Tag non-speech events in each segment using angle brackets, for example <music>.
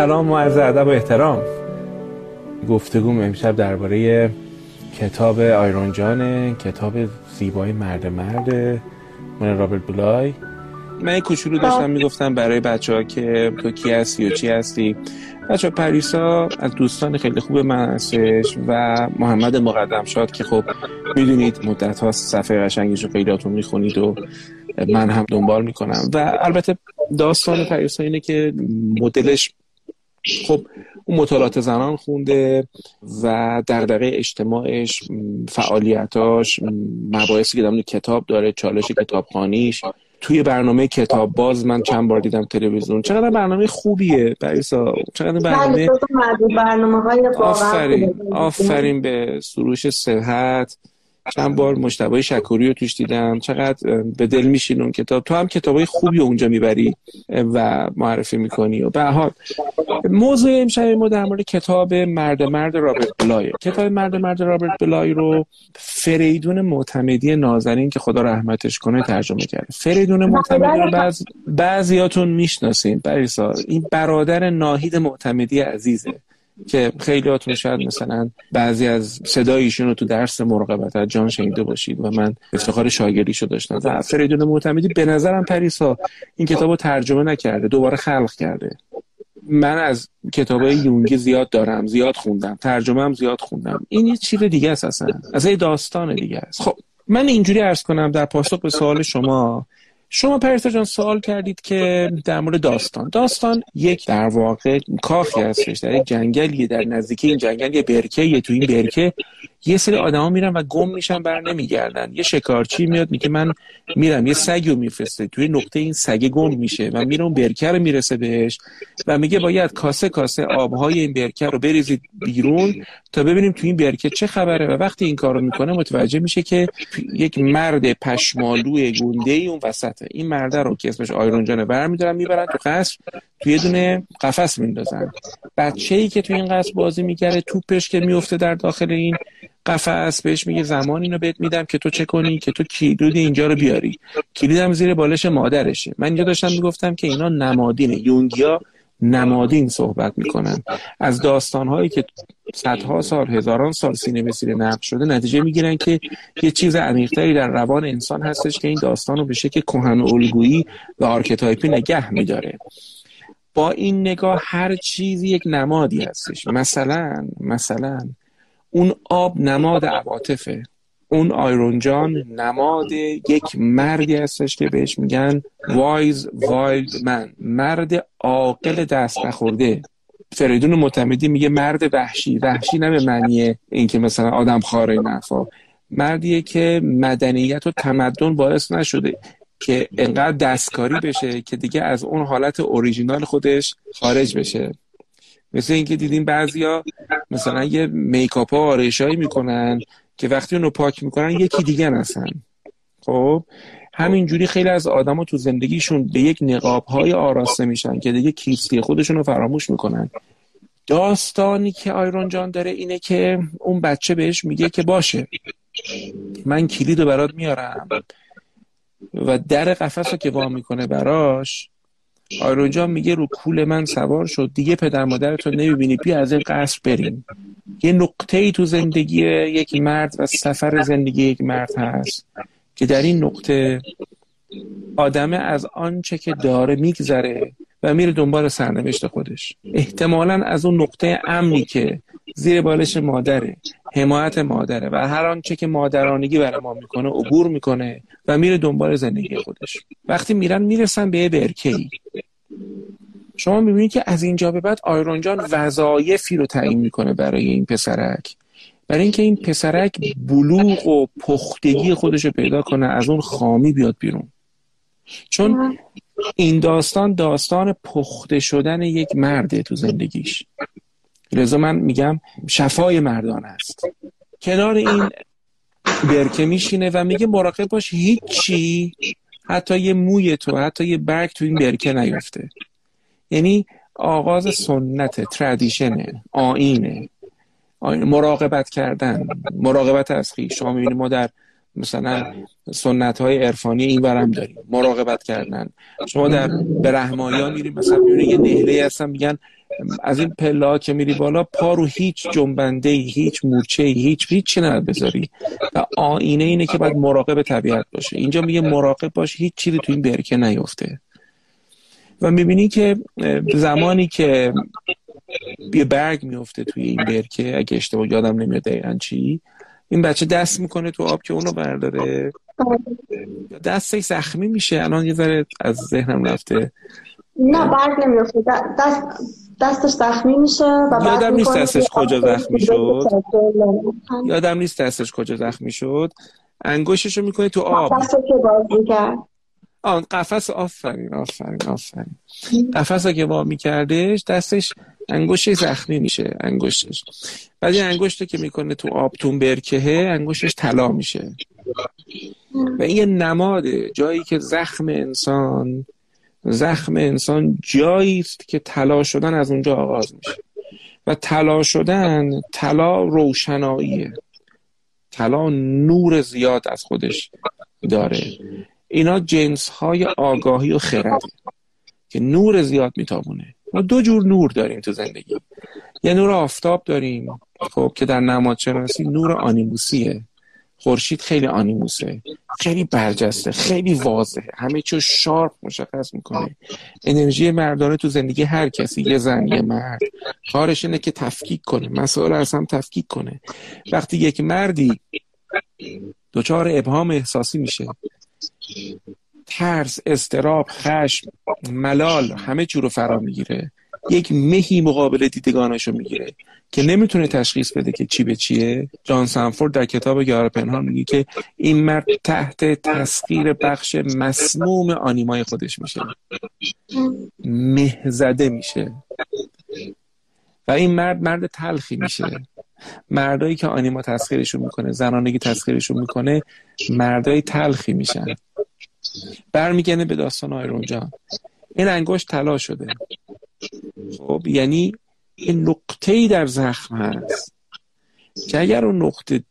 سلام و عرض ادب و احترام. گفتگوم امشب درباره کتاب آیرون کتاب زیبای مرد مرد من رابرت بولای من یک کوچولو داشتم می‌گفتم برای بچه ها که تو کی هستی و چی هستی. بچه پریسا از دوستان خیلی خوب من هستش و محمد مقدم شاد که خب می‌دونید مدت ها صفحه قشنگش رو خیلیاتون می‌خونید و من هم دنبال می‌کنم. و البته داستان پریسا اینه که مدلش خب اون مطالعات زنان خونده و دغدغه اجتماعش فعالیتاش مباحثی که در کتاب داره چالش کتابخانیش توی برنامه کتاب باز من چند بار دیدم تلویزیون. چقدر برنامه خوبیه بریسا چقدر برنامه برنامه آفرین آفرین به سروش صحت. چند بار مشتبه شکوری رو توش دیدم. چقدر به دل میشین اون کتاب. تو هم کتابای خوبی اونجا می‌بری و معرفی می‌کنی. و به حال موضوع امشب ما در مورد کتاب مرد مرد رابرت بلای. کتاب مرد مرد رابرت بلای رو فریدون معتمدی نازنین که خدا رحمتش کنه ترجمه کرده. فریدون معتمدی رو بعض بعضیاتون می‌شناسین. بریسا این برادر ناهید معتمدی عزیزه. که خیلیاتون شاید مثلا بعضی از صدایشون رو تو درس مراقبت از جان شنیده باشید و من افتخار شاگردیشو داشتم. و فریدون معتمدی به نظرم پریسا این کتاب رو ترجمه نکرده دوباره خلق کرده. من از کتاب یونگی زیاد دارم زیاد خوندم ترجمه هم زیاد خوندم. این یه چیز دیگه است اصلا. از یه داستان دیگه است. خب من اینجوری ارز کنم در پاسخ به سوال شما شما پریسا جان سوال کردید که در مورد داستان. داستان یک در واقع کاخی هستش. در یک جنگلیه. در نزدیکی این جنگل یه برکه یه تو این برکه یه سری آدما میرن و گم میشن بر نمیگردن. یه شکارچی میاد میگه من میرم. یه سگی رو میفرسته. توی نقطه این سگ گم میشه و میره اون برکه رو می‌رسه بهش و میگه باید کاسه کاسه آبهای این برکه رو بریزید بیرون تا ببینیم توی این برکه چه خبره. و وقتی این کارو می‌کنه متوجه میشه که یک مرد پشمالو گنده ای اون این مرد رو که اسمش آیرون جانه برمیدارن می‌برن تو قصر توی یه دونه قفس میندازن. بچه ای که توی این قصر بازی می‌کرده توپش که میفته در داخل این قفس بهش میگه زمان اینو بهت میدم که تو چه کنی که تو کلید اینجا رو بیاری. کلیدم زیر بالش مادرشه. من اینجا داشتم می‌گفتم که اینا نمادینه. یونگیا نمادین صحبت می‌کنن. از داستانهایی که صدها سال هزاران سال سینه به سینه نقل شده نتیجه می‌گیرن که یه چیز عمیقتری در روان انسان هستش که این داستان رو به شکل کهن الگویی و archetype ی نگه میداره. با این نگاه هر چیزی یک نمادی هستش. مثلا مثلا اون آب نماد عواطفه. اون آیرون جان نماد یک مردی هستش که بهش میگن wise wild man مرد عاقل دست نخورده. فریدون متمدی میگه مرد وحشی. وحشی نه به معنی اینکه مثلا آدم خواره نه مردیه که مدنیت و تمدن باعث نشده که انقدر دستکاری بشه که دیگه از اون حالت اوریژینال خودش خارج بشه. مثل اینکه دیدیم بعضیا مثلا یه میکاپ ها آرایشایی می‌کنن که وقتی اونو پاک می‌کنن یکی دیگه هستن. خب؟ همینجوری خیلی از آدما تو زندگیشون به یک نقاب های آراسته میشن که دیگه کیستی خودشون رو فراموش می‌کنن. داستانی که آیرون جان داره اینه که اون بچه بهش میگه که باشه. من کلید رو برات میارم و در قفس رو که وا می‌کنه براش آیرونجا میگه رو کول من سوار شد. دیگه پدر مادرت رو نمی‌بینی. بیا از این قصر بریم. یه نقطه ای تو زندگی یک مرد و سفر زندگی یک مرد هست. که در این نقطه آدمه از آنچه که داره میگذره و میره دنبال سرنوشت خودش. احتمالا از اون نقطه امنی که زیر بالش مادره حمایت مادره و هر آنچه که مادرانگی برای ما می‌کنه عبور می‌کنه و میره دنبال زندگی خودش. وقتی میرن می‌رسن به برکه ای شما می‌بینید که از اینجا به بعد آیرون جان وظایفی رو تعیین می‌کنه برای این پسرک. برای اینکه این پسرک بلوغ و پختگی خودش رو پیدا کنه از اون خامی بیاد بیرون. چون این داستان داستان پخته شدن یک مرده تو زندگیش. لذا من میگم شفای مردان است. کنار این برکه میشینه و میگه مراقب باش هیچی حتی یه موی تو حتی یه برگ تو این برکه نیفته. یعنی آغاز سنت تردیشنه آینه. مراقبت کردن مراقبت از خیش شما می‌بینید ما در مثلا سنت های عرفانی این برم داریم مراقبت کردن. شما در به رحمایا میری مثلا می‌بینی یه نهله هستن میگن از این پلا که میری بالا پا رو هیچ جنبنده هیچ مورچه هیچ هیچی نباید بذاری. و آینه اینه که باید مراقب طبیعت باشه. اینجا میگه مراقب باش هیچ چیزی تو این برکه نیفته. و می‌بینی که زمانی که یه برگ میفته توی این برکه اگه اشتباه یادم نمیاد دقیقا چی. این بچه دست می‌کنه تو آب که اونو برداره. دستش زخمی میشه. الان یه ذره از ذهنم رفته. نه برگ نمیفته دست دستش زخمی میشه و یادم نیست دستش کجا زخمی شد. یادم نیست دستش کجا زخمی شد. انگوشش رو می‌کنه تو آب. که بازی کرد آن قفس آفرین آفرین آفرین. قفس که وا میکردش دستش انگشتش زخمی میشه انگشتش. بعد این انگشت که می‌کنه تو آبتون برکهه انگشتش طلا میشه. و این نماده. جایی که زخم انسان زخم انسان جایی است که طلا شدن از اونجا آغاز میشه. و طلا شدن طلا روشناییه. طلا نور زیاد از خودش داره. اینا جنس های آگاهی و خرده که نور زیاد میتابونه. ما دو جور نور داریم تو زندگی. یه نور آفتاب داریم خب که در نماد نور آنیموسیه. خورشید خیلی آنیموسه خیلی برجسته خیلی واضحه. همه چیز شارپ مشخص می‌کنه. انرژی مردانه تو زندگی هر کسی یه زن یه مرد. کارش اینه که تفکیک کنه مسائل از هم تفکیک کنه. وقتی یک مردی دچار ابهام احساسی میشه ترس استراب خشم ملال همه چی رو فرا می‌گیره. یک مهی مقابل دیدگانش رو می‌گیره که نمی‌تونه تشخیص بده که چی به چیه. جان سنفورد در کتاب یار پنهان میگه که این مرد تحت تسخیر بخش مسموم آنیمای خودش میشه. مهزده میشه. و این مرد مرد تلخی میشه. مردایی که آنیما تسخیرشون می‌کنه زنانگی تسخیرشون می‌کنه مردای تلخی میشن. برمیگنه به داستان آیرون جان. این انگشت طلا شده. خب یعنی این نقطه ای در زخم هست که اگر اون نقطه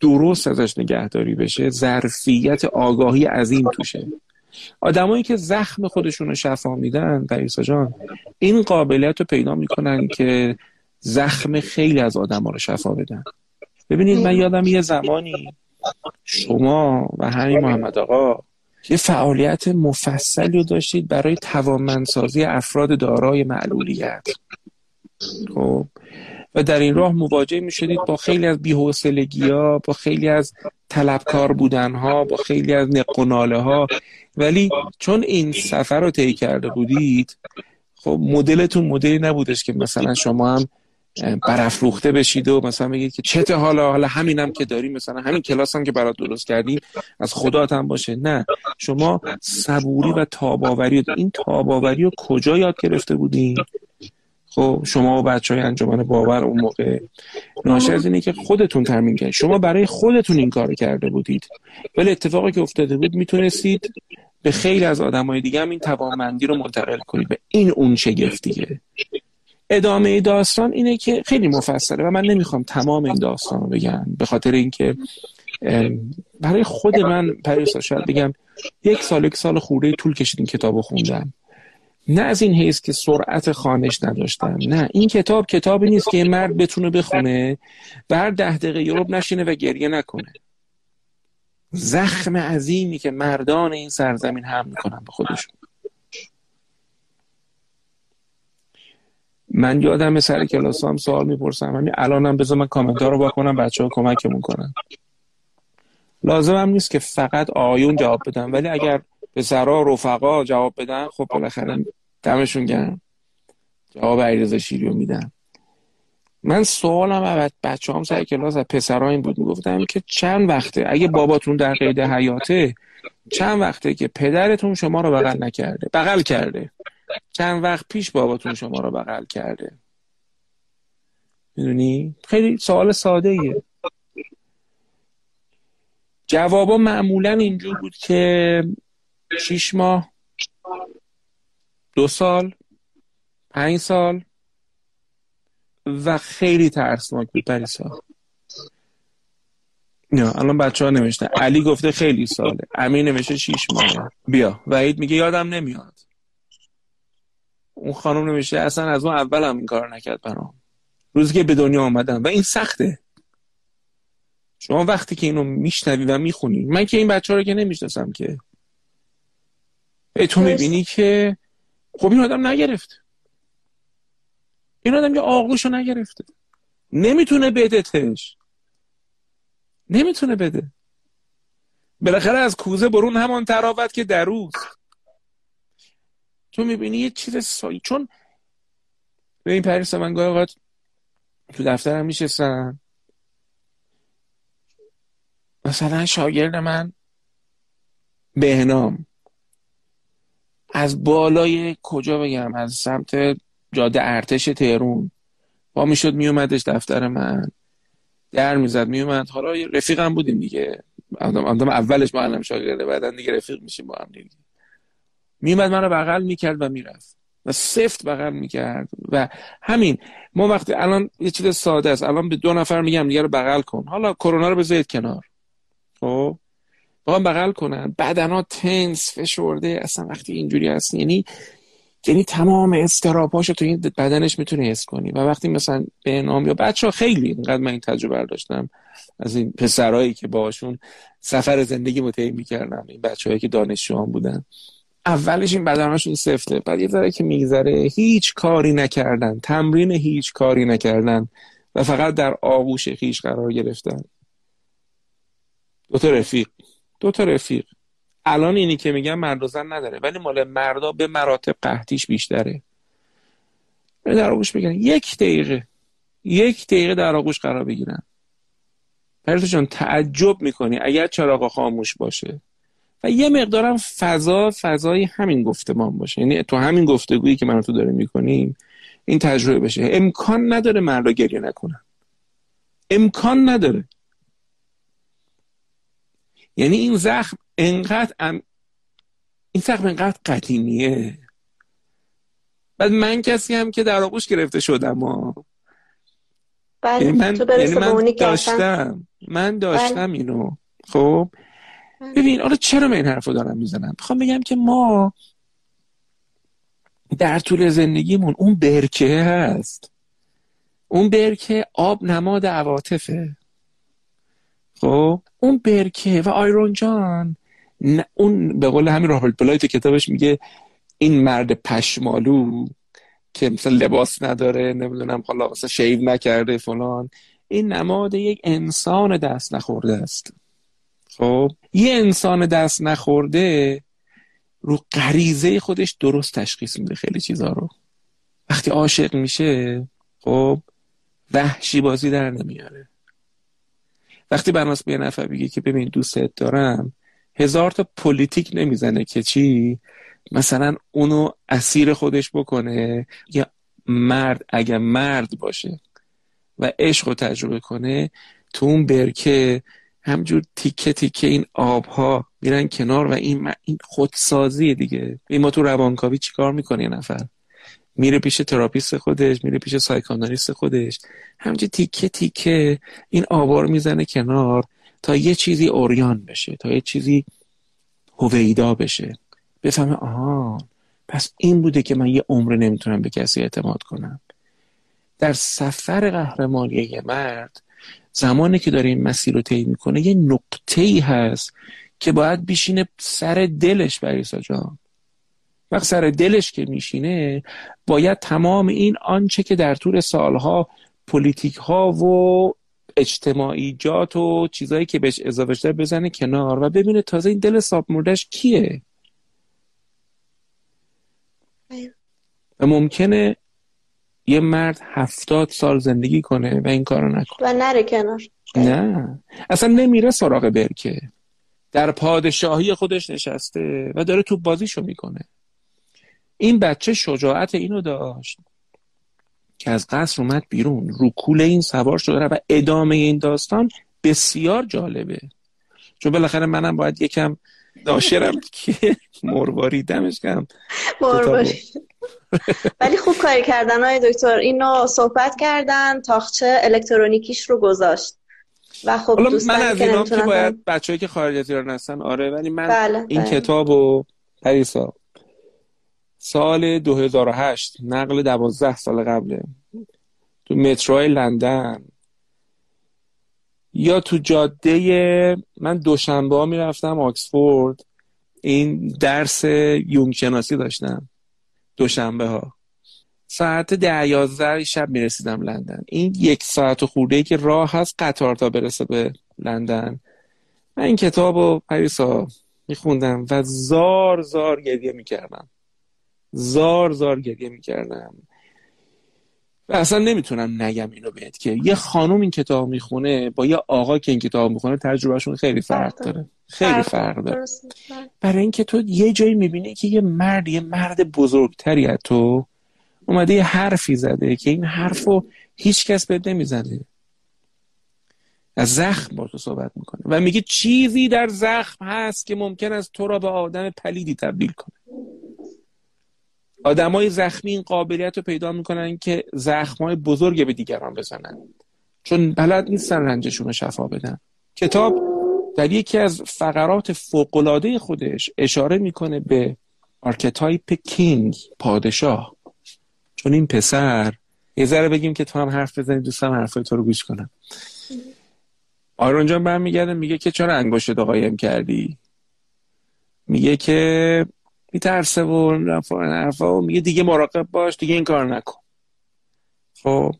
درست ازش نگهداری بشه ظرفیت آگاهی عظیم توشه. آدمایی که زخم خودشون رو شفا میدن در جان این قابلیت رو پیدا می‌کنن که زخم خیلی از آدم ها رو شفا بدن. ببینید من یادم یه زمانی شما و همین محمد آقا یه فعالیت مفصلی رو داشتید برای توانمندسازی افراد دارای معلولیت. خب و در این راه مواجه می شدید با خیلی از بیحوصلگی ها با خیلی از طلبکار بودن ها با خیلی از نقناله ها ولی چون این سفر رو طی کرده بودید خب مدلتون مدلی نبودش که مثلا شما هم برافروخته بشید و مثلا بگید که چته حالا حالا همینم که داری مثلا همین کلاس هم که برات درست کردیم از خدات هم باشه. نه شما صبوری و تاباوری این تاباوری رو کجا یاد گرفته بودین؟ خب شما و بچه های انجمن باور اون موقع. ناشی از اینه که خودتون ترمین کردید شما برای خودتون این کار کرده بودید. ولی اتفاقی که افتاده بود می‌تونستید به خیلی از آدم های دیگه هم این توانمندی رو منتقل کنید. و این اون شگفتیه ادامه داستان اینه که خیلی مفصله و من نمی‌خوام تمام این داستان رو بگم به خاطر اینکه برای خود من پریسا شاید بگم یک سال یک سال خورده طول کشید این کتاب رو خوندم. نه از این حیث که سرعت خانش نداشتم نه این کتاب کتابی نیست که مرد بتونه بخونه و هر ده دقیقه یوروب نشینه و گریه نکنه. زخم عظیمی که مردان این سرزمین هم می‌کنن به خودشون. من یادم سر کلاس هم سوال می‌پرسم. همین الانم بذار من کامنت رو بکنم بچه ها کمکمون کنن. لازم هم نیست که فقط آیون جواب بدن ولی اگر پسرا رفقا جواب بدن خب بالاخره دمشون گرم. جواب علیرضا شیری رو میدن. من سوالم از بچه هم سر کلاس از پسرها این بود. می‌گفتم که چند وقته اگه باباتون در قید حیاته چند وقته که پدرتون شما رو بغل نکرده بغل کرده. چند وقت پیش باباتون شما رو بغل کرده. می‌دونی؟ خیلی سوال ساده ایه جوابا معمولا اینجور بود که شیش ماه دو سال پنج سال و خیلی ترسناک بود پریسا نه الان بچه ها نوشتن. علی گفته خیلی ساله. امین نوشته شیش ماه. بیا. وحید میگه یادم نمیاد. اون خانم نوشته اصلا از اون اول هم این کار نکرد برام. روزی که به دنیا آمدم. و این سخته. شما وقتی که اینو میشنوی و می‌خونی من که این بچه ها رو که نمی‌شناسم که. تو می‌بینی که خب این آدم نگرفت. این آدم یه آغوشو نگرفته. نمی‌تونه بدتش. نمی‌تونه بده. بالاخره از کوزه برون همان تراوت که دروز تو می‌بینی یه چیز سایی چون به این پریسا من گاهی اوقات تو دفترم میشستم مثلا شاگرد من بهنام. از بالای کجا بگم؟ از سمت جاده ارتش تهرون. با می‌شد میومدش دفتر من. در می‌زد میومد حالا رفیقم بودیم دیگه. آدم, اولش معلم شاگرده بعدا دیگه رفیق میشیم با هم دیگه. میومد منو بغل می‌کرد و می‌رفت. و سفت بغل می‌کرد. و همین ما وقتی الان یه چیز ساده است. الان به دو نفر میگم دیگه رو بغل کن. حالا کرونا رو بذارید کنار. خب؟ با بغل کنن. بدنا تنس فشرده. اصلا وقتی اینجوری هست یعنی یعنی تمام استراباشو تو این بدنش می‌تونه حس کنی. و وقتی مثلا به نام یا بچه خیلی اینقدر من این تجربه داشتم. از این پسرهایی که باشون سفر زندگی متعی می‌کردم. این بچه هایی که دانشجوان بودن. اولش این بدنشون سفته بعد یه ذره که میگذره هیچ کاری نکردن. تمرین هیچ کاری نکردن و فقط در آغوش خیش قرار گرفتن. دو تا رفیق دو تا رفیق. الان اینی که میگم مرد زن نداره ولی مال مردا به مراتب قحطیش بیشتره. در آغوش بگیرن. یک دقیقه یک دقیقه در آغوش قرار بگیرن. پرتو تعجب می‌کنی اگر چراغ خاموش باشه. و یه مقدارم فضا فضای همین گفتمان باشه. یعنی تو همین گفتگویی که من تو داریم می‌کنیم این تجربه بشه. امکان نداره مردا گریه نکنن امکان نداره. یعنی این زخم انقدر ام... این زخم انقدر قدیمیه. بعد من کسی هم که در آغوش گرفته شدم ها. بله یعنی من, یعنی من داشتم. من داشتم بله. اینو. خب؟ بله. ببین حالا چرا من این حرف دارم می‌زنم؟ می‌خوام بگم که ما در طول زندگیمون اون برکه هست. اون برکه آب نماد عواطفه. خب؟ اون برکه و آیرون جان اون به قول همین راهل بلایت کتابش میگه این مرد پشمالو که مثلا لباس نداره نمی‌دونم حالا مثلا شیو نکرده فلان این نماد یک انسان دست نخورده است. خب. یه انسان دست نخورده رو غریزه خودش درست تشخیص میده خیلی چیزا رو. وقتی عاشق میشه خب وحشی بازی در نمیاره. وقتی بناس به نفر بگی که ببین دوستت دارم هزار تا پلیتیک نمی‌زنه که چی؟ مثلا اونو اسیر خودش بکنه یا مرد اگر مرد باشه و عشق رو تجربه کنه تو اون برکه همجور تیکه تیکه این آبها میرن کنار و این, این خودسازی دیگه. این ما تو روانکاوی چیکار می‌کنه یه نفر؟ میره پیش تراپیست خودش میره پیش سایکانالیست خودش. همچی تیکه تیکه این آوار می‌زنه کنار تا یه چیزی اوریان بشه تا یه چیزی هویدا بشه. بفهمه آها پس این بوده که من یه عمر نمی‌تونم به کسی اعتماد کنم. در سفر قهرمانی مرد زمانی که داره این مسیر رو طی می‌کنه یه نقطه ای هست که باید بشینه سر دلش پریسا جان. وقت سر دلش که میشینه باید تمام این آنچه که در طول سالها پلیتیک ها و اجتماعیجات و چیزهایی که بهش اضافه شده بزنه کنار و ببینه تازه این دل صاب مرده‌ش کیه. و ممکنه یه مرد هفتاد سال زندگی کنه و این کارو نکنه. و نره کنار. نه. اصلا نمیره سراغ برکه. در پادشاهی خودش نشسته و داره تو بازیشو می‌کنه. این بچه شجاعت اینو داشت که از قصر اومد بیرون. رو کول این سوار شده و ادامه این داستان بسیار جالبه. چون بالاخره منم باید یکم داشرم <laughs> که مرواری دمش کم مرواری. <laughs> ولی خوب کاری کردن های دکتر. اینو صحبت کردن تاخچه الکترونیکیش رو گذاشت. و خب حالا من از اینام که باید بچه‌ای که خارج از ایران هستن آره ولی من بله، این بله. کتابو پریسا سال 2008 نقل 12 سال قبله تو متروی لندن. یا تو جاده من دوشنبه ها می‌رفتم آکسفورد. این درس یونگ شناسی داشتم. دوشنبه ها ساعت ده یازده شب می‌رسیدم لندن. این یک ساعت و خورده ای که راه هست قطار تا برسه به لندن. من این کتاب رو پریسا میخوندم و زار زار گریه می‌کردم. زار زار گریه می‌کردم. و اصلا نمی‌تونم نگم اینو بهت که یه خانوم این کتاب می‌خونه با یه آقا که این کتاب می‌خونه تجربهشون خیلی فرق داره. خیلی فرق داره. برای اینکه تو یه جایی می‌بینی که یه مرد یه مرد بزرگتری از تو اومده یه حرفی زده که این حرفو هیچ کس بهت نمی‌زنه از زخم با تو صحبت می‌کنه و میگه چیزی در زخم هست که ممکن است تو را به آدم پلیدی تبدیل کنه. آدمای زخمی این قابلیت رو پیدا می‌کنن که زخمای بزرگ به دیگران بزنن. چون بلد نیستن رنجشون رو شفا بدن. کتاب در یکی از فقرات فوق‌العاده خودش اشاره می‌کنه به archetype king پادشاه. چون این پسر یه ذره بگیم که تو هم حرف بزنی دوستم حرفای تو رو گوش کنم آیرون جان برمیگرده میگه که چرا انگشت قایم کردی؟ میگه که میترسه و حرفا و میگه دیگه مراقب باش دیگه این کار نکن. خب.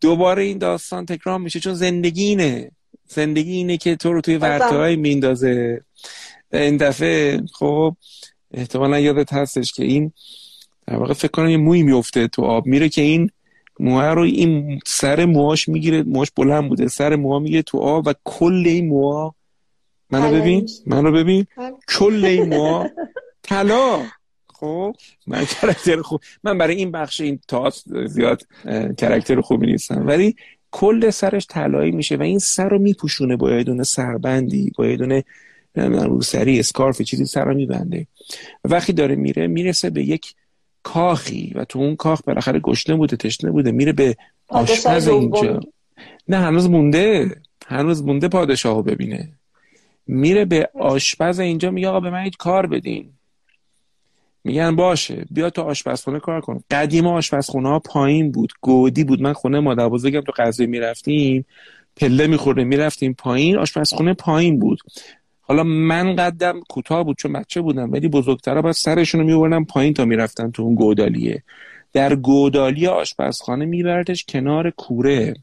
دوباره این داستان تکرار میشه چون زندگی اینه. زندگی اینه که تو رو توی ورطه های میندازه. این دفعه خب احتمالا یادت هستش که این در واقع فکر کنم یه موی میفته تو آب. میره که این موه رو این سر موهاش می‌گیره موهاش بلند بوده. سر موها می‌گیره تو آب و کل این موها منو ببین منو ببین. کل این موها طلا. خب. من کرکتر خوب من برای این بخش این تاس زیاد کرکتر خوبی نیستم. ولی کل سرش طلایی میشه و این سر رو میپوشونه با یه دونه سربندی با یه دونه روسری اسکارف چیزی سر رو میبنده. وقتی داره میره می‌رسه به یک کاخی و تو اون کاخ بالاخره گشنه بوده تشنه بوده میره به آشپز اینجا. نه هنوز مونده. هنوز مونده پادشاهو ببینه. میره به آشپز اینجا میگه آقا به من یک کار بدین. میگن باشه بیا تو آشپزخونه کار کن. قدیم آشپزخونه ها پایین بود گودی بود. من خونه مادر بزرگم تو غذا می‌رفتیم پله میخورده می‌رفتیم پایین آشپزخونه پایین بود. حالا من قدم کوتاه بود چون بچه بودم ولی بزرگترها باید سرشون رو میبردن پایین تا می‌رفتن تو اون گودالیه. در گودالی آشپزخانه میبردش کنار کوره.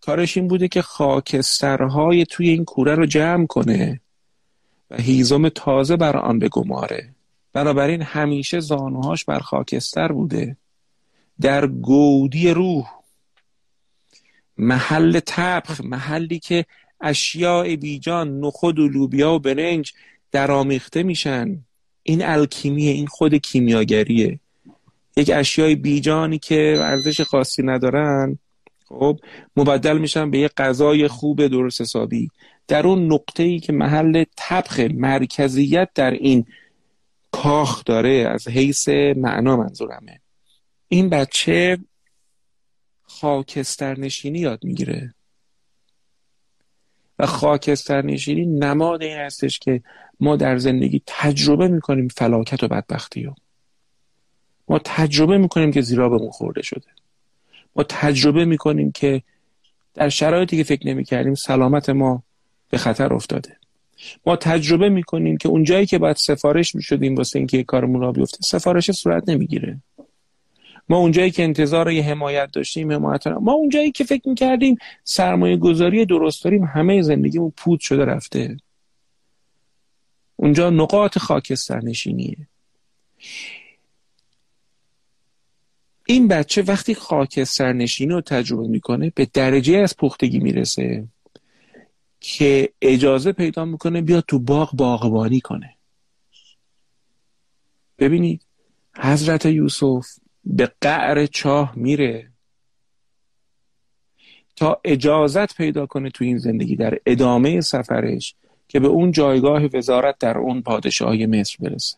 کارش این بوده که خاکسترهای توی این کوره رو جمع کنه و هیزم تازه بر آن بگماره. بنابراین همیشه زانوهاش بر خاکستر بوده. در گودی روح محل تبخ محلی که اشیاء بیجان نخود و لوبیا و برنج درامیخته میشن. این الکیمیه این خود کیمیاگریه. یک اشیای بیجانی که ارزش خاصی ندارن خب مبدل میشن به یک غذای خوب درست حسابی. در اون نقطه ای که محل تبخ مرکزیت در این کاخ داره از حیث معنا منظورمه. این بچه خاکستر نشینی یاد می‌گیره. و خاکستر نشینی نماد این هستش که ما در زندگی تجربه می‌کنیم فلاکت و بدبختی رو. ما تجربه می‌کنیم که زیرا بهمون خورده شده. ما تجربه می‌کنیم که در شرایطی که فکر نمی‌کردیم سلامت ما به خطر افتاده. ما تجربه می‌کنیم که اونجایی که باید سفارش می‌شدیم واسه اینکه کارمون را بیفته سفارش صورت نمی‌گیره. ما اونجایی که انتظار یه حمایت داشتیم حمایت ما اونجایی که فکر می‌کردیم سرمایه گذاری درست داریم همه زندگیمون پود شده رفته. اونجا نقاط خاکستر نشینیه این بچه وقتی خاکستر نشینی رو تجربه می‌کنه به درجه از پختگی می‌رسه. که اجازه پیدا می‌کنه بیا تو باغ باغبانی کنه. ببینید حضرت یوسف به قعر چاه میره تا اجازت پیدا کنه تو این زندگی در ادامه سفرش که به اون جایگاه وزارت در اون پادشاهی مصر برسه.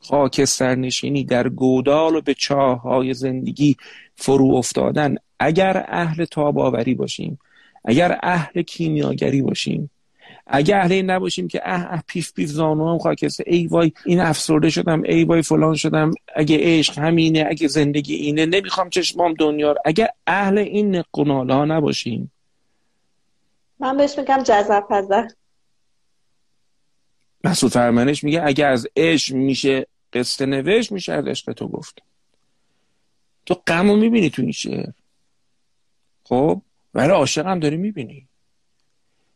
خاکستر نشینی در گودال و به چاه های زندگی فرو افتادن. اگر اهل تاباوری باشیم اگر اهل کیمیاگری باشیم اگر اهل این نباشیم که اه اه پیف پیف زانو هم خاکسته ای وای این افسرده شدم ای وای فلان شدم. اگه عشق همینه اگه زندگی اینه نمی‌خوام چشمام دنیا اگر اهل این نقناله ها نباشیم. من بهش میگم جذب پزه مسعود فرمانش میگه اگه از عشق میشه قصه نوشت میشه از عشق تو گفت. تو غم رو می‌بینی تو این شعر. خب؟ ولی عاشق هم داری می‌بینی.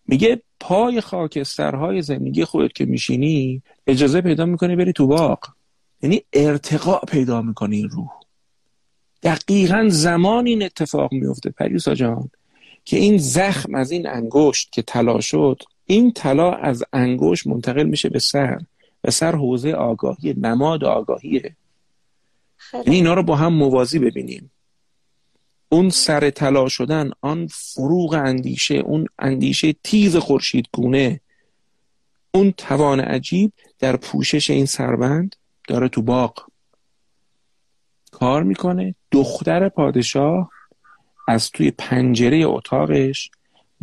میگه پای خاکسترهای زندگی خودت که میشینی اجازه پیدا می‌کنی بری تو باغ. یعنی ارتقاء پیدا می‌کنی این روح. دقیقا زمان این اتفاق میفته پریسا جان که این زخم از این انگشت که طلا شد این طلا از انگشت منتقل میشه به سر. و سر حوزه آگاهی نماد آگاهیه. یعنی اینا رو با هم موازی ببینیم. اون سر طلا شدن آن فروغ اندیشه اون اندیشه تیز خورشید گونه اون توان عجیب در پوشش این سربند داره تو باغ کار می‌کنه. دختر پادشاه از توی پنجره اتاقش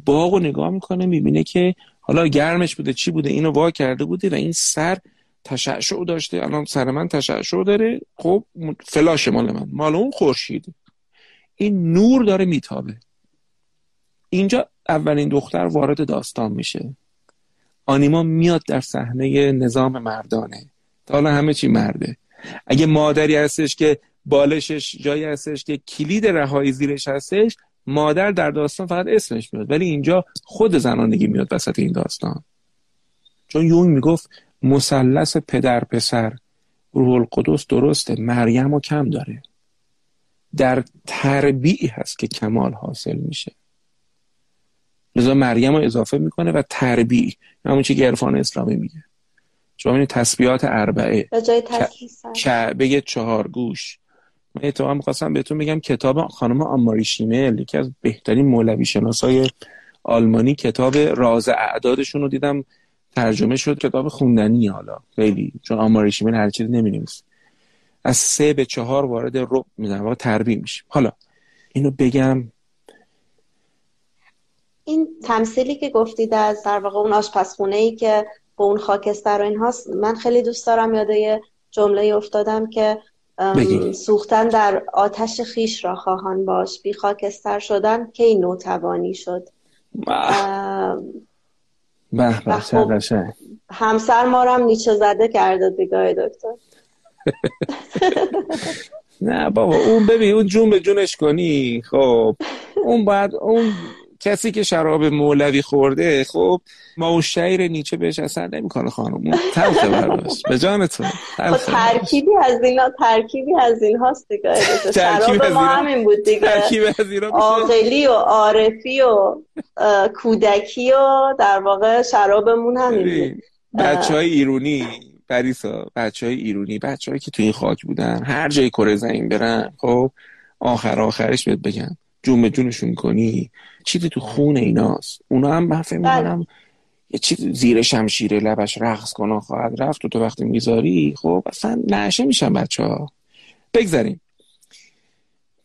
باغ نگاه می‌کنه می‌بینه که حالا گرمش بوده چی بوده اینو وا کرده بوده و این سر تشعشع داشته. الان سر من تشعشع داره. خب فلاش مال من. مال اون خورشید. این نور داره میتابه. اینجا اولین دختر وارد داستان میشه. آنیما میاد در صحنه نظام مردانه. تا حالا همه چی مرده. اگه مادری هستش که بالشش جایی هستش که کلید رهایی زیرش هستش مادر در داستان فقط اسمش میاد. ولی اینجا خود زنانگی میاد وسط این داستان. چون یون می‌گفت مثلث پدر پسر روح القدس درسته مریم و کم داره. در تربیع هست که کمال حاصل میشه. لذا مریم رو اضافه می‌کنه و تربیع. همون چی که عرفان اسلامی میگه. شما این تسبیحات اربعه. به جای کعبه چهار گوش. من اتفاقا می‌خواستم بهتون بگم کتاب خانم آماری شیمل یکی از بهترین مولوی شناسای آلمانی کتاب راز اعدادشون رو دیدم. ترجمه شد. کتاب خوندنی حالا. خیلی. چون آماری شیمل هر چیزی نمی‌نویسه. از سه به چهار وارد رب میزن و تربیه میشیم. حالا اینو بگم. این تمثیلی که گفتید از در واقع اون آشپزخونه ای که با اون خاکستر و این هاست من خیلی دوست دارم یاده جمله افتادم که سوختن در آتش خیش را خواهان باش. بی خاکستر شدن کی نوتوانی شد. به خب همسر ما هم نیچه زده کرده دیگه دکتر. نه بابا اون ببین اون جون به جونش کنی خب. اون بعد اون کسی که شراب مولوی خورده خب ما اون شعر نیچه بهش اثر نمی‌کنه خانم. تلخ براش. به جانتون خب ترکیبی از اینا ترکیبی از این هاست دیگه. <laughs> شراب ما همین بود دیگه. عاقلی و عارفی و کودکی و در واقع شرابمون همین بود. بچه های ایرونی پریسا بچه های ایرونی بچه هایی که تو این خاک بودن هر جای کره زمین برن خب آخر آخرش بهت بگم جون به جونشون کنی. چیزی تو خون ایناست. اونا هم من فکر بله. یه چیز زیر شمشیر لبش رقص کنن خواهد رفت. و تو وقتی می‌ذاری خب اصلا نعشه میشن بچه ها بگذاریم.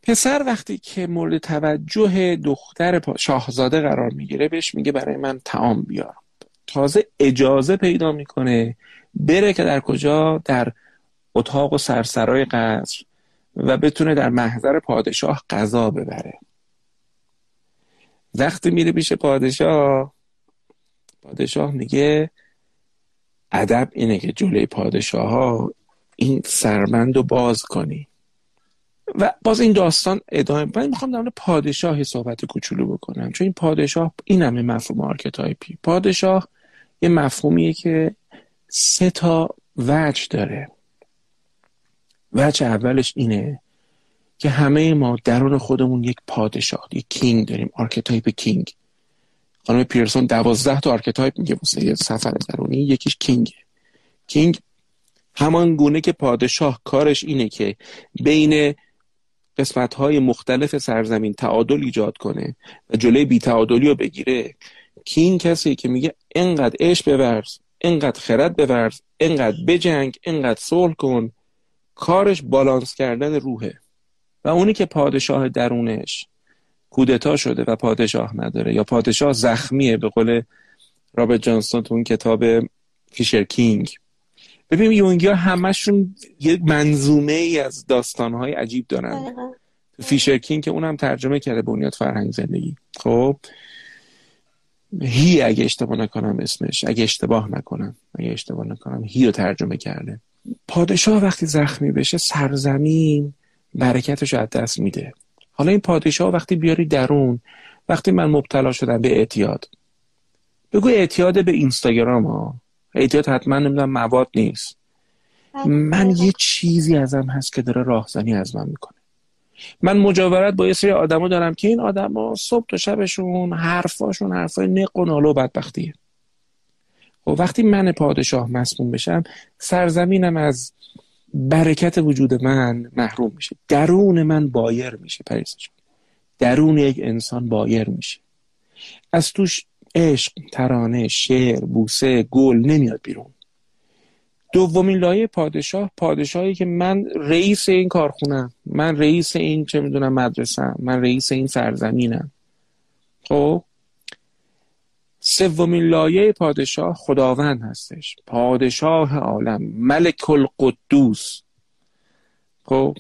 پسر وقتی که مورد توجه دختر شاهزاده قرار می‌گیره بهش میگه برای من تعام بیار. تازه اجازه پیدا می‌کنه بره که در کجا؟ در اتاق و سرسرای قصر و بتونه در محضر پادشاه غذا ببره. وقتی میره پیش پادشاه پادشاه میگه ادب اینه که جلوی پادشاه ها این سربند رو باز کنی. و باز این داستان ادامه من می‌خوام در پادشاه صحبت کوچولو بکنم چون این پادشاه این همه مفهوم archetype ی پادشاه یه مفهومیه که سه تا وجه داره. وجه اولش اینه که همه ما درون خودمون یک پادشاه یک king داریم archetype king. خانم پیرسون دوازده تا archetype میگه واسه یه سفر درونی یکیش king. king همان گونه که پادشاه کارش اینه که بین قسمت های مختلف سرزمین تعادل ایجاد کنه و جلوی بی تعادلی رو بگیره. کینگ کسی که میگه انقدر عشق بورز انقدر خرد بورز انقدر بجنگ انقدر صلح کن. کارش بالانس کردن روحه. و اونی که پادشاه درونش کودتا شده و پادشاه نداره یا پادشاه زخمیه به قول رابرت جانستون تو اون کتاب فیشر کینگ. ببینیم یونگی ها همشون یک منظومه ای از داستانهای عجیب دارن. فیشر کینگ که اونم ترجمه کرده بنیاد فرهنگ زندگی. خب؟ هی اگه اشتباه نکنم اسمش اگه اشتباه نکنم اگه اشتباه نکنم هی رو ترجمه کرده. پادشاه وقتی زخمی بشه سرزمین برکتش از دست میده. حالا این پادشاه وقتی بیاری درون وقتی من مبتلا شدم به اعتیاد. بگو اعتیاد به اینستاگرام ها. اعتیاد حتما نمی‌دونم مواد نیست. من یه چیزی ازم هست که داره راهزنی از من می‌کنه. من مجاورت با یه سری آدما دارم که این آدما صبح تا شبشون حرفاشون حرفای نق و نالو و بدبختیه. و خب وقتی من پادشاه مسموم بشم سرزمینم از برکت وجود من محروم میشه. درون من بایر میشه پریسا درون یک انسان بایر میشه. از توش عشق ترانه شعر بوسه گل نمیاد بیرون. دومین لایه پادشاه پادشاهی که من رئیس این کارخونم. من رئیس این چه می‌دونم مدرسه من رئیس این سرزمینم. خب؟ سومین لایه پادشاه خداوند هستش. پادشاه عالم. ملک القدوس. خب؟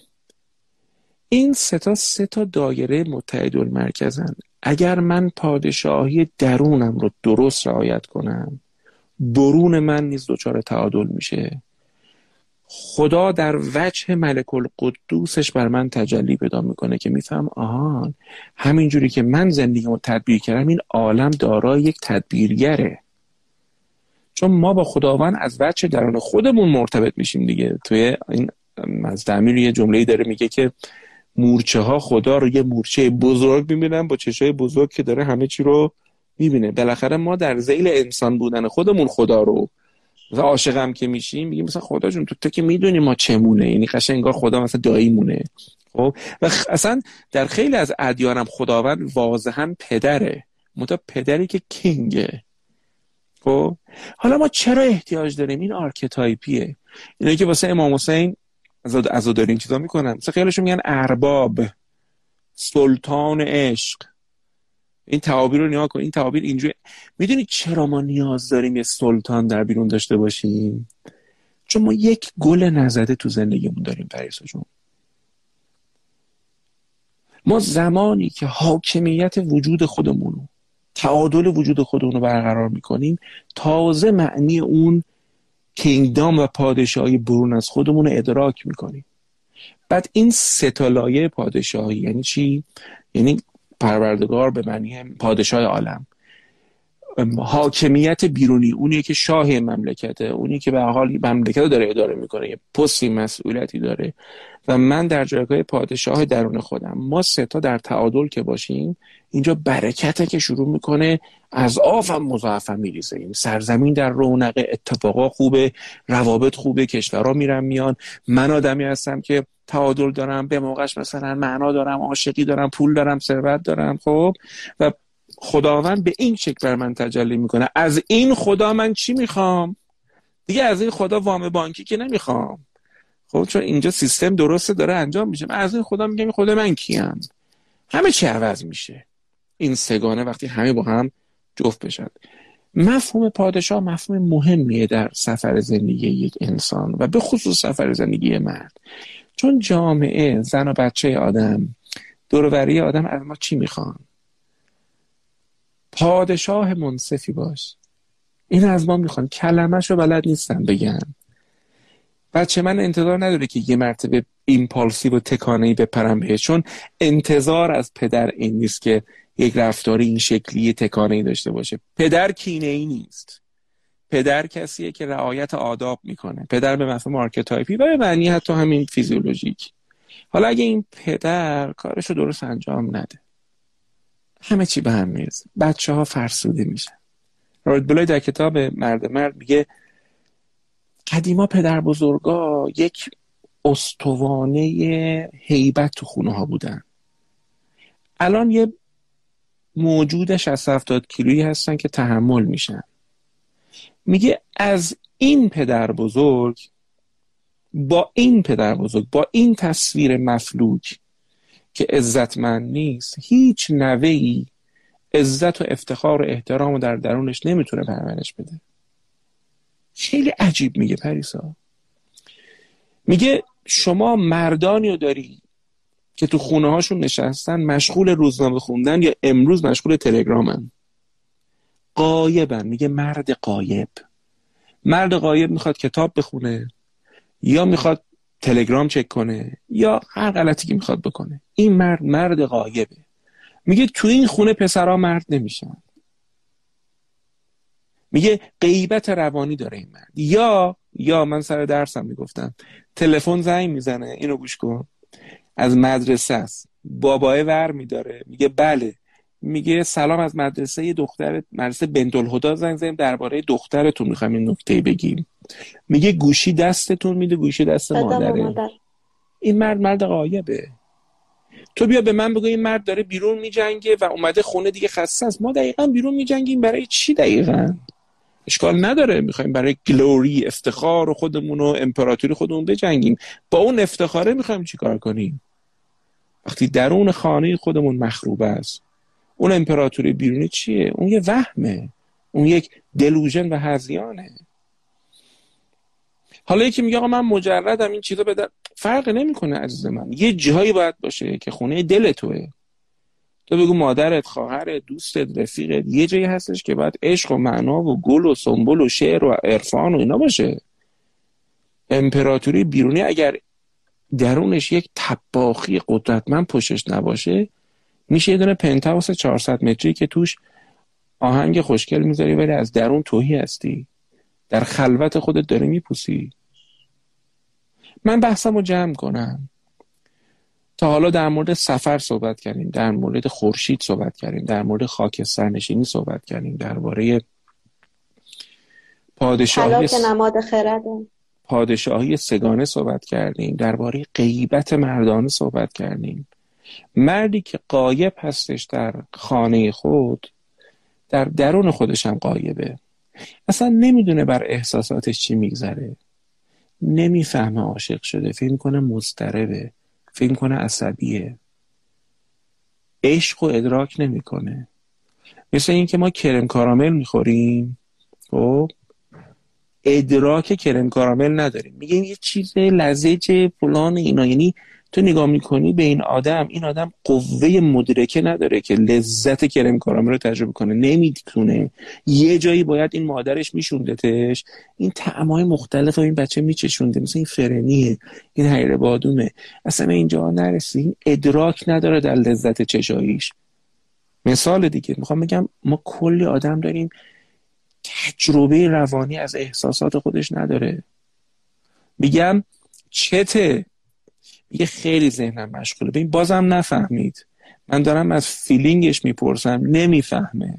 این سه تا سه تا دایره متحد المرکزن. اگر من پادشاهی درونم رو درست رعایت کنم برون من نیز دچار تعادل میشه. خدا در وجه ملک القدوسش بر من تجلی پیدا می‌کنه که میفهم آهان همینجوری که من زندگیمو تدبیر کردم این عالم دارای یک تدبیرگره. چون ما با خداوند از وجه درون خودمون مرتبط میشیم دیگه. توی این از تعمیر یه جمله داره میگه که مورچه ها خدا رو یه مورچه بزرگ می‌بینن با چشای بزرگ که داره همه چی رو می‌بینه. بالاخره ما در ذیل انسان بودن خودمون خدا رو و عاشقم که میشیم میگیم مثلا خدا جون تو تو که می‌دونی ما چمونه. یعنی قشنگ انگار خدا مثلا داییمونه. خب؟ و اصلا در خیلی از ادیانم خداوند واضحا پدره. meta پدری که king ه. خب؟ حالا ما چرا احتیاج داریم؟ این archetype یه اینایی که واسه امام حسین عزاداری این چیزا می‌کنن. مثلا خیلیاشون میگن ارباب سلطان عشق. این تعابیر رو نیا کن این تعابیر اینجوری. می‌دونی چرا ما نیاز داریم یه سلطان در بیرون داشته باشیم؟ چون ما یک گل نزده تو زندگیمون داریم پریسا جون. ما زمانی که حاکمیت وجود خودمون رو تعادل وجود خودمون رو برقرار می‌کنیم تازه معنی اون کینگدام و پادشاهی برون از خودمون رو ادراک می‌کنیم. بعد این ستالایه پادشاهی یعنی چی؟ یعنی پروردگار به معنی پادشاه عالم. حاکمیت بیرونی اونی که شاه مملکته اونی که به حال مملکت داره اداره می‌کنه یه پستی مسئولیتی داره. و من در جایگاه پادشاه درون خودم ما ستا در تعادل که باشیم اینجا برکته که شروع می‌کنه از آفم مضاعفم میریزه. این سرزمین در رونق اتفاقا خوبه روابط خوبه کشورها میرن میان. من آدمی هستم که تعادل دارم به موقعش مثلا معنا دارم عاشقی دارم پول دارم ثروت دارم خب؟ و خداوند به این شکل بر من تجلی می‌کنه. از این خدا من چی می‌خوام؟ دیگه از این خدا وام بانکی که نمی‌خوام. خب چون اینجا سیستم درسته داره انجام میشه. من از این خدا میگم خدا من کیم. همه چی عوض میشه. این سگانه وقتی همه با هم جفت بشن. مفهوم پادشاه مفهوم مهمیه در سفر زندگی یک انسان و به خصوص سفر زندگی مرد. چون جامعه زن و بچه آدم دوروری آدم از ما چی می‌خوان؟ پادشاه منصفی باش. این از ما می‌خوان. کلمش رو بلد نیستن بگن. بچه من انتظار نداره که یه مرتبه ایمپالسیو و تکانهی بپرم بهش چون انتظار از پدر این نیست که یک رفتاری این شکلی تکانه‌ای داشته باشه. پدر کینه ای نیست. پدر کسیه که رعایت آداب می‌کنه. پدر به مفهوم archetype ی و به معنی حتی همین فیزیولوژیک. حالا اگه این پدر کارشو درست انجام نده. همه چی به هم می‌ریزه بچه ها فرسوده میشن. رابرت بلای در کتاب مرد مرد میگه قدیما پدر بزرگا یک استوانه هیبت تو خونه ها بودن. الان یه موجودش از 70 کیلویی هستن که تحمل میشن. میگه از این پدر بزرگ با این پدر بزرگ با این تصویر مفلوک که عزتمند نیست هیچ نوه ای عزت و افتخار و احترام رو در درونش نمی‌تونه پرورش بده. خیلی عجیب میگه پریسا. میگه شما مردانی رو داری که تو خونه هاشون نشستن مشغول روزنامه خوندن یا امروز مشغول تلگرامن. قایبن. میگه مرد قایب. مرد قایب می‌خواد کتاب بخونه یا می‌خواد تلگرام چک کنه یا هر غلطی که می‌خواد بکنه. این مرد مرد قایبه. میگه تو این خونه پسرها مرد نمیشن. میگه غیبت روانی داره این مرد. یا یا من سر درسم می‌گفتم. تلفن زنگ می‌زنه. اینو گوش کن. از مدرسه است. بابای ور میداره. میگه بله. میگه سلام از مدرسه دختر مدرسه بنت الهدا زنگ زدیم. درباره دخترتون می‌خوایم این نکته بگیم. میگه گوشی دستتون میده گوشی دست مادره. مادر. این مرد مرد قایبه تو بیا به من بگو این مرد داره بیرون میجنگه و اومده خونه دیگه خسته است. ما دقیقا بیرون میجنگیم. برای چی دقیقا؟ اشکال نداره. می‌خوایم برای گلوری افتخار و خودمون و امپراتوری خودمون بجنگیم. با اون افتخاره می‌خوایم چیکار کنیم؟ وقتی درون خانه خودمون مخروب است. اون امپراتوری بیرونی چیه؟ اون یه وهمه. اون یک دلوژن و هزیانه. حالا یکی میگه آقا من مجردم این چیزا بده فرق نمی‌کنه عزیز من. یه جایی باید باشه که خونه دل توه. تو بگو مادرت خواهرت دوستت رفیقت. یه جایی هستش که باید عشق و معنا و گل و سنبل و شعر و عرفان و اینا باشه. امپراتوری بیرونی اگر درونش یک تباخی قدرتمند پشتش نباشه میشه یه دونه پنتاوس 400 متری که توش آهنگ خوشگل می‌ذاری ولی از درون توهی هستی. در خلوت خودت داری میپوسی. من بحثم رو جمع کنم. تا حالا در مورد سفر صحبت کردیم در مورد خورشید صحبت کردیم در مورد خاکستر نشینی صحبت کردیم درباره پادشاهی نماد خرده پادشاهی سگانه صحبت کردیم درباره غیبت مردانه صحبت کردیم. مردی که قایب هستش در خانه خود در درون خودش هم قایبه اصلا نمی‌دونه بر احساساتش چی میگذره. نمی‌فهمه عاشق شده. فکر کنه مضطربه. فکر کنه عصبیه. عشق و ادراک نمی‌کنه. مثل اینکه ما کرم کارامل می‌خوریم. خب؟ ادراک کرم کارامل نداریم. میگیم یه چیز لزج فلان اینا. یعنی تو نگاه می‌کنی به این آدم این آدم قوه مدرکه نداره که لذت کرم کارامل رو تجربه کنه. نمی‌تونه. یه جایی باید این مادرش میشوندتش. این تعمای مختلف و این بچه میچشونده. مثل این فرنیه این حیر بادومه. اصلا اینجا نرسی. این ادراک نداره در لذت چشاییش. مثال دیگه. می‌خوام بگم ما کلی آدم داریم تجربه روانی از احساسات خودش نداره. میگم چته؟ یه خیلی ذهنم مشغوله. ببین بازم نفهمید. من دارم از فیلینگش می‌پرسم نمی‌فهمه.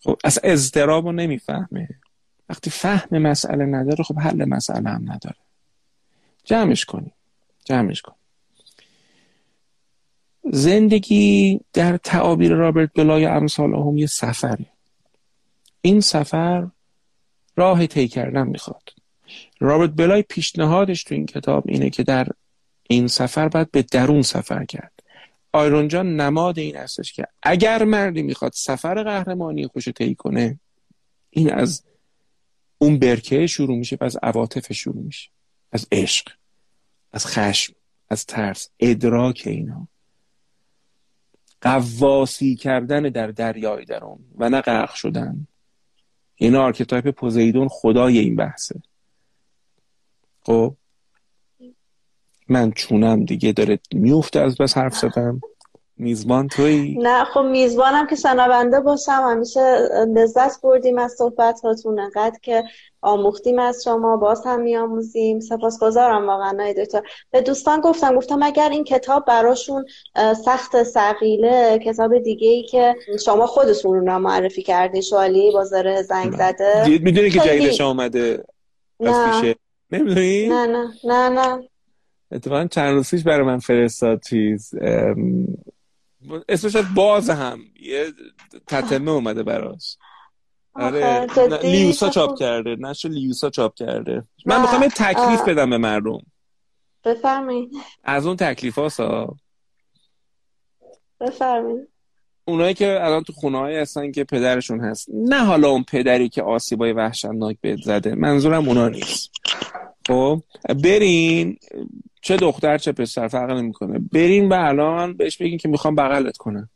خب از اضطراب رو نمی‌فهمه. وقتی فهم مسئله نداره خب حل مسئله هم نداره. جمعش کنیم. جمعش کنیم. زندگی در تعابیر رابرت بلای امثال هم یه سفره. این سفر راه طی کردن می‌خواد. رابرت بلای پیشنهادش تو این کتاب اینه که در این سفر باید به درون سفر کرد. آیرون جان نماد این هستش که اگر مردی می‌خواد سفر قهرمانی خوش طی کنه این از اون برکه شروع میشه و از عواطف شروع میشه. از عشق از خشم از ترس ادراک اینا. غواصی کردن در دریای درون و نه غرق شدن. این archetype پوزیدون خدای این بحثه. خب؟ من چونم دیگه داره میفته از بس حرف زدم. میزبان توی نه خب میزبانم که شنونده باشم. همیشه لذت بردیم از صحبت هاتون انقدر که آموختیم از شما باز هم میآموزیم. سپاسگزارم واقعا دکتر. به دوستان گفتم گفتم اگر این کتاب براشون سخت سقیله کتاب دیگه ای که شما خودتون رو معرفی کردی شوالی بازار زنگ زده می‌دونی که جدیدش آمده پیشه. نمی‌دونی؟ نه نه نه نه. اتفاقا چند روز پیش برای من فرستاد چیز اسمش باز هم. یه تتمه اومده براش. آره لیوسا چاپ کرده. نشو لیوسا چاپ کرده. من می‌خوام یه تکلیف بدم به مردم. بفرمایید. از اون تکلیف ها بفرمایید. اونایی که الان تو خونه هستن که پدرشون هست. نه حالا اون پدری که آسیبای وحشتناک بهت زده. منظورم اونا نیست. خب برین. چه دختر چه پسر فرق نمی‌کنه. برین و الان بهش بگین که می‌خوام بغلت کنم.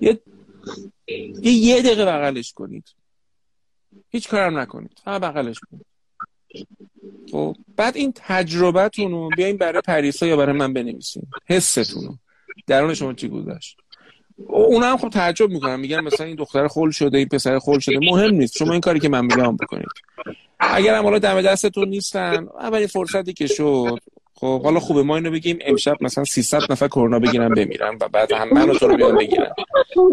یه یه, دقیقه بغلش کنید. هیچ کارم نکنید. فقط بغلش کنید. خب بعد این تجربتون رو بیاین برای پریسا یا برای من بنویسین. حستون رو. درون شما چی گذشت اونا هم خب تعجب می‌کنن میگن مثلا این دختر خول شده این پسر خول شده. مهم نیست. شما این کاری که من میگم بکنید. اگر هم حالا دم دستتون نیستن اولین فرصتی که شد خب حالا خوبه ما اینو بگیم امشب مثلا 300 نفر کرونا بگیرن بمیرن و بعد هم منو تو رو بیان بگیرن.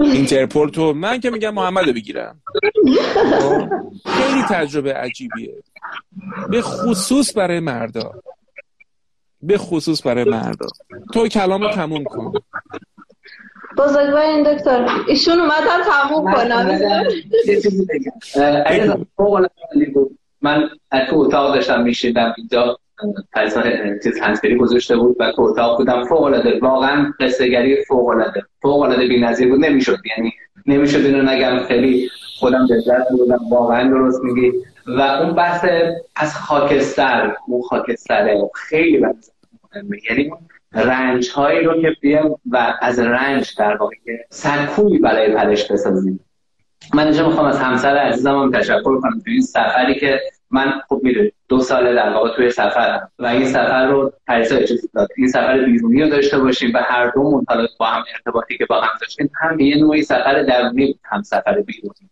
اینترپول تو من که میگم محمد بگیرم خب، خیلی تجربه عجیبیه. به خصوص برای مردا. به خصوص برای مردا. تو کلام رو تموم کن. بزرگوار این دکتر. ایشون اومدن تموم کنم من تو اتاق داشتم میشیدم اینجا. پریسا چیز هنسپری گذاشته بود و تو اتاق بودم. فوق العاده واقعا قصه گری فوق العاده فوق العاده بی‌نظیر بود. نمی‌شد. یعنی نمی‌شد اینو نگم. خیلی خودم لذت بودم واقعا درست میگی. و اون بحث از خاکستر اون خاکستره خیلی بحث مهمه. یعنی رنج هایی رو که بیام و از رنج در واقع سکوی برای پرش بسازیم. من اینجا می‌خوام از همسر عزیزم هم تشکر کنم. تو این سفری که من خب میره دو ساله در واقع توی سفرم و این سفر رو پریسا اجازه داد این سفر بیرونی رو داشته باشیم و هر دو منطلق با هم ارتباطی که با هم داشتیم هم یه نوعی سفر درونی بود هم سفر بیرونی.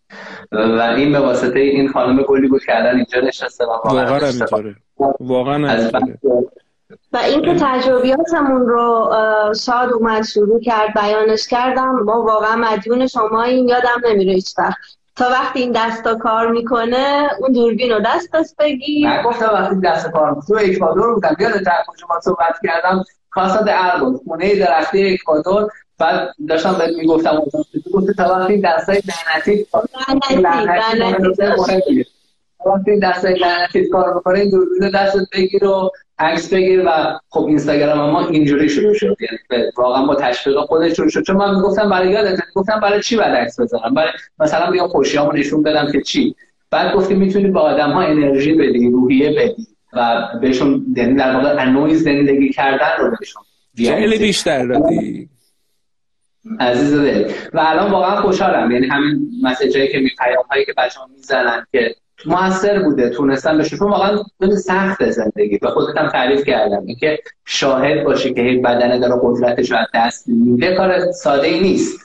و این به واسطه این خانم گلی بود که الان اینجا نشسته و واقعا همینطوره واقعا و اینکه تجربیاتمون رو شاد اومد شروع کرد بیانش کردم ما واقعا مدیون شما این یادم نمیره هیچ تا وقتی این دستا کار می‌کنه اون دوربین رو دست دست بگی. تا وقتی دست کار می‌کنه تو اکوادور بودم. یاد در کجا ما صحبت کردم؟ کاسا د خونه درختی اکوادور. بعد داشتم بهت می‌گفتم گفته تا وقتی دستای لعنتی لعنتی وقتی دستای لعنتی کار می‌کنه این دوربین دستت بگیر و عکس بگیر و خب اینستاگرام ما اینجوری شروع شد. یعنی واقعا با تشویق خودش شروع شد. چون من می‌گفتم برای یادت گفتم برای چی بعد عکس بزنم برای مثلا بیام خوشیامو نشون بدم که چی. بعد گفتیم می‌تونی با آدم ها انرژی بدی روحیه بدی و بهشون یعنی در واقع انوی زندگی کردن رو بهشون خیلی بیشتر دادی. عزیز دل. و الان واقعا خوشحالم. یعنی همین مسیجایی که می هایی که بچه‌ها می‌زنن که موثر بوده تونستم بشه چون واقعا سخت زندگی. به خودت هم تعریف کردم. اینکه شاهد باشی که هیچ بدنه داره قدرتش رو دست میده کار ساده ای نیست.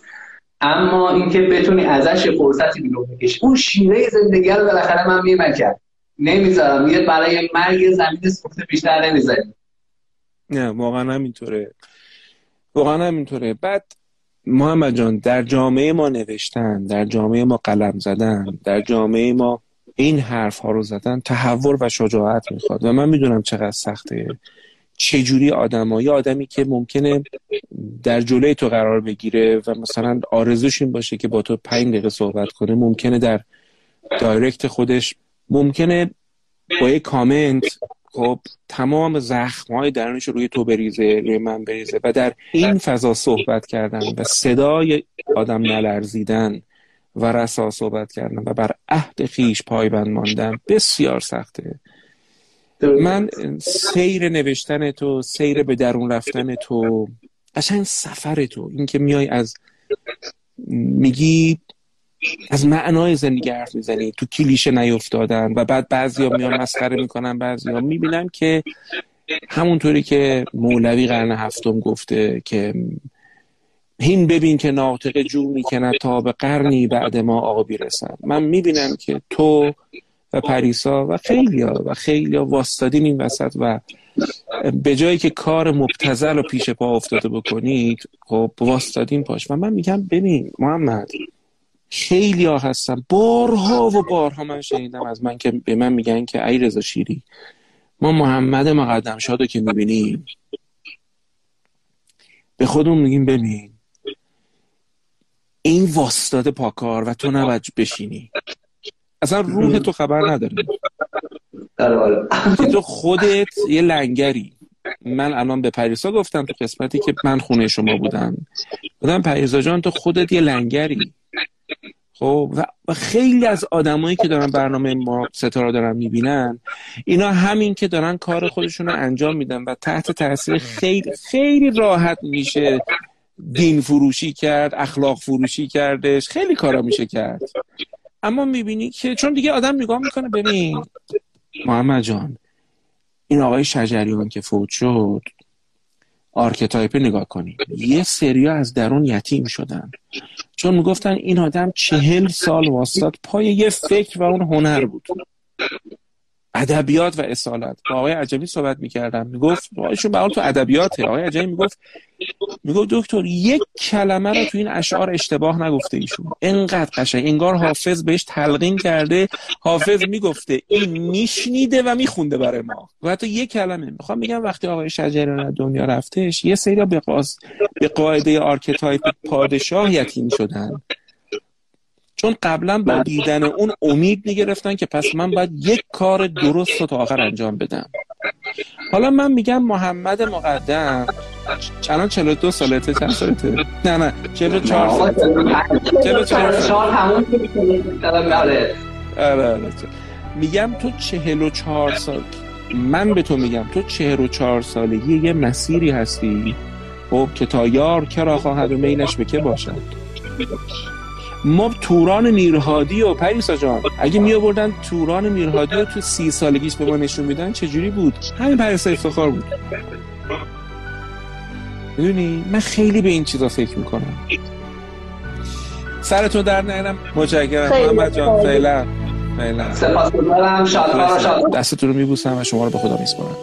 اما اینکه بتونی ازش فرصتی بیرون بکشی. اون شیره زندگی رو بالاخره من کرد نمی‌ذارم. یه برای مرگ زمین سوخته بیشتر نمی‌ذاریم نه واقعا همینطوره. واقعا همینطوره. بعد محمد جان در جامعه ما نوشتن در جامعه ما قلم زدن در جامعه ما این حرف ها رو زدن تحور و شجاعت می‌خواد. و من می‌دونم چقدر سخته. چجوری آدم یه آدمی که ممکنه در جلوی تو قرار بگیره و مثلا آرزوش این باشه که با تو پنج دقیقه صحبت کنه ممکنه در دایرکت خودش ممکنه با یه کامنت خب تمام زخم های درونش روی تو بریزه روی من بریزه و در این فضا صحبت کردن و صدای آدم نلرزیدن و رسا صحبت کردن و بر عهد خیش پایبند ماندن بسیار سخته. من سیر نوشتن تو سیر به درون رفتن تو قشنگ سفر تو. اینکه میای از میگی از معنای زندگی حرف می‌زنی. تو کلیشه نیفتادن و بعد بعضیا میان مسخره می‌کنن بعضیا می‌بینم که همونطوری که مولوی قرن هفتم گفته که هین ببین که ناطق جو می‌کند تا به قرنی بعد ما آبی رسد من می‌بینم که تو و پریسا و خیلیا و خیلیا واستادین این وسط و به جایی که کار مبتزل و پیش پا افتاده بکنید خب واستادین پاش. و من میگم ببین محمد خیلی ها هستن. بارها و بارها من شنیدم از من که به من میگن که ای رضا شیری ما محمد مقدم شادو که می‌بینیم به خودمون میگیم ببین این واستاده پاکار و تو نباید بشینی. اصلا روح تو خبر نداره. که تو خودت یه لنگری. من الان به پریسا گفتم تو قسمتی که من خونه شما بودم. بودم پریسا جان تو خودت یه لنگری. خب و خیلی از آدمایی که دارن برنامه ما ستاره دارن می‌بینن اینا همین که دارن کار خودشون رو انجام میدن و تحت تاثیر خیلی خیلی راحت میشه دین فروشی کرد اخلاق فروشی کردش خیلی کارا میشه کرد. اما می‌بینی که چون دیگه آدم نگاه می‌کنه ببین محمد جان این آقای شجریان که فوت شد archetype نگاه کنید یه سری از درون یتیم شدن. چون می‌گفتن این آدم چهل سال وایستاد پای یه فکر و اون هنر بود. ادبیات و اصالت. با آقای عجمی صحبت می‌کردم. می‌گفت ایشون بت ادبیاته. آقای عجمی می‌گفت می‌گفت دکتر یک کلمه رو تو این اشعار اشتباه نگفته ایشون. انقدر قشنگ. انگار حافظ بهش تلقین کرده. حافظ می‌گفته این میشنیده و میخونده برای ما. و حتی یک کلمه. می‌خوام میگم وقتی آقای شجریان دنیا رفتش یه سری به, به قاعده archetype پادشاه یتیم شدن. چون قبلا با دیدن اون امید می‌گرفتن که پس من باید یک کار درست رو تا آخر انجام بدم. حالا من میگم محمد مقدم چند 42 سالته چند سالته؟ نه نه 44 سال 44 سال همون آره آره میگم تو 44 سال من به تو میگم تو 44 سالگی یه مسیری هستی؟ خب که تا یار کرا خواهد و میلش به که باشد؟ ما توران میرهادی و پریسا جان اگه می آوردن توران میرهادی رو تو سی سالگیش به ما نشون میدن چجوری بود؟ همین پریسا افتخار بود. می‌دونی؟ من خیلی به این چیزا فکر می‌کنم. سرتون در نیرم متشکرم. محمد جان فعلا. فعلا. سپاسگزارم. شاد دستتون رو میبوسم و شما رو به خدا میسپارم.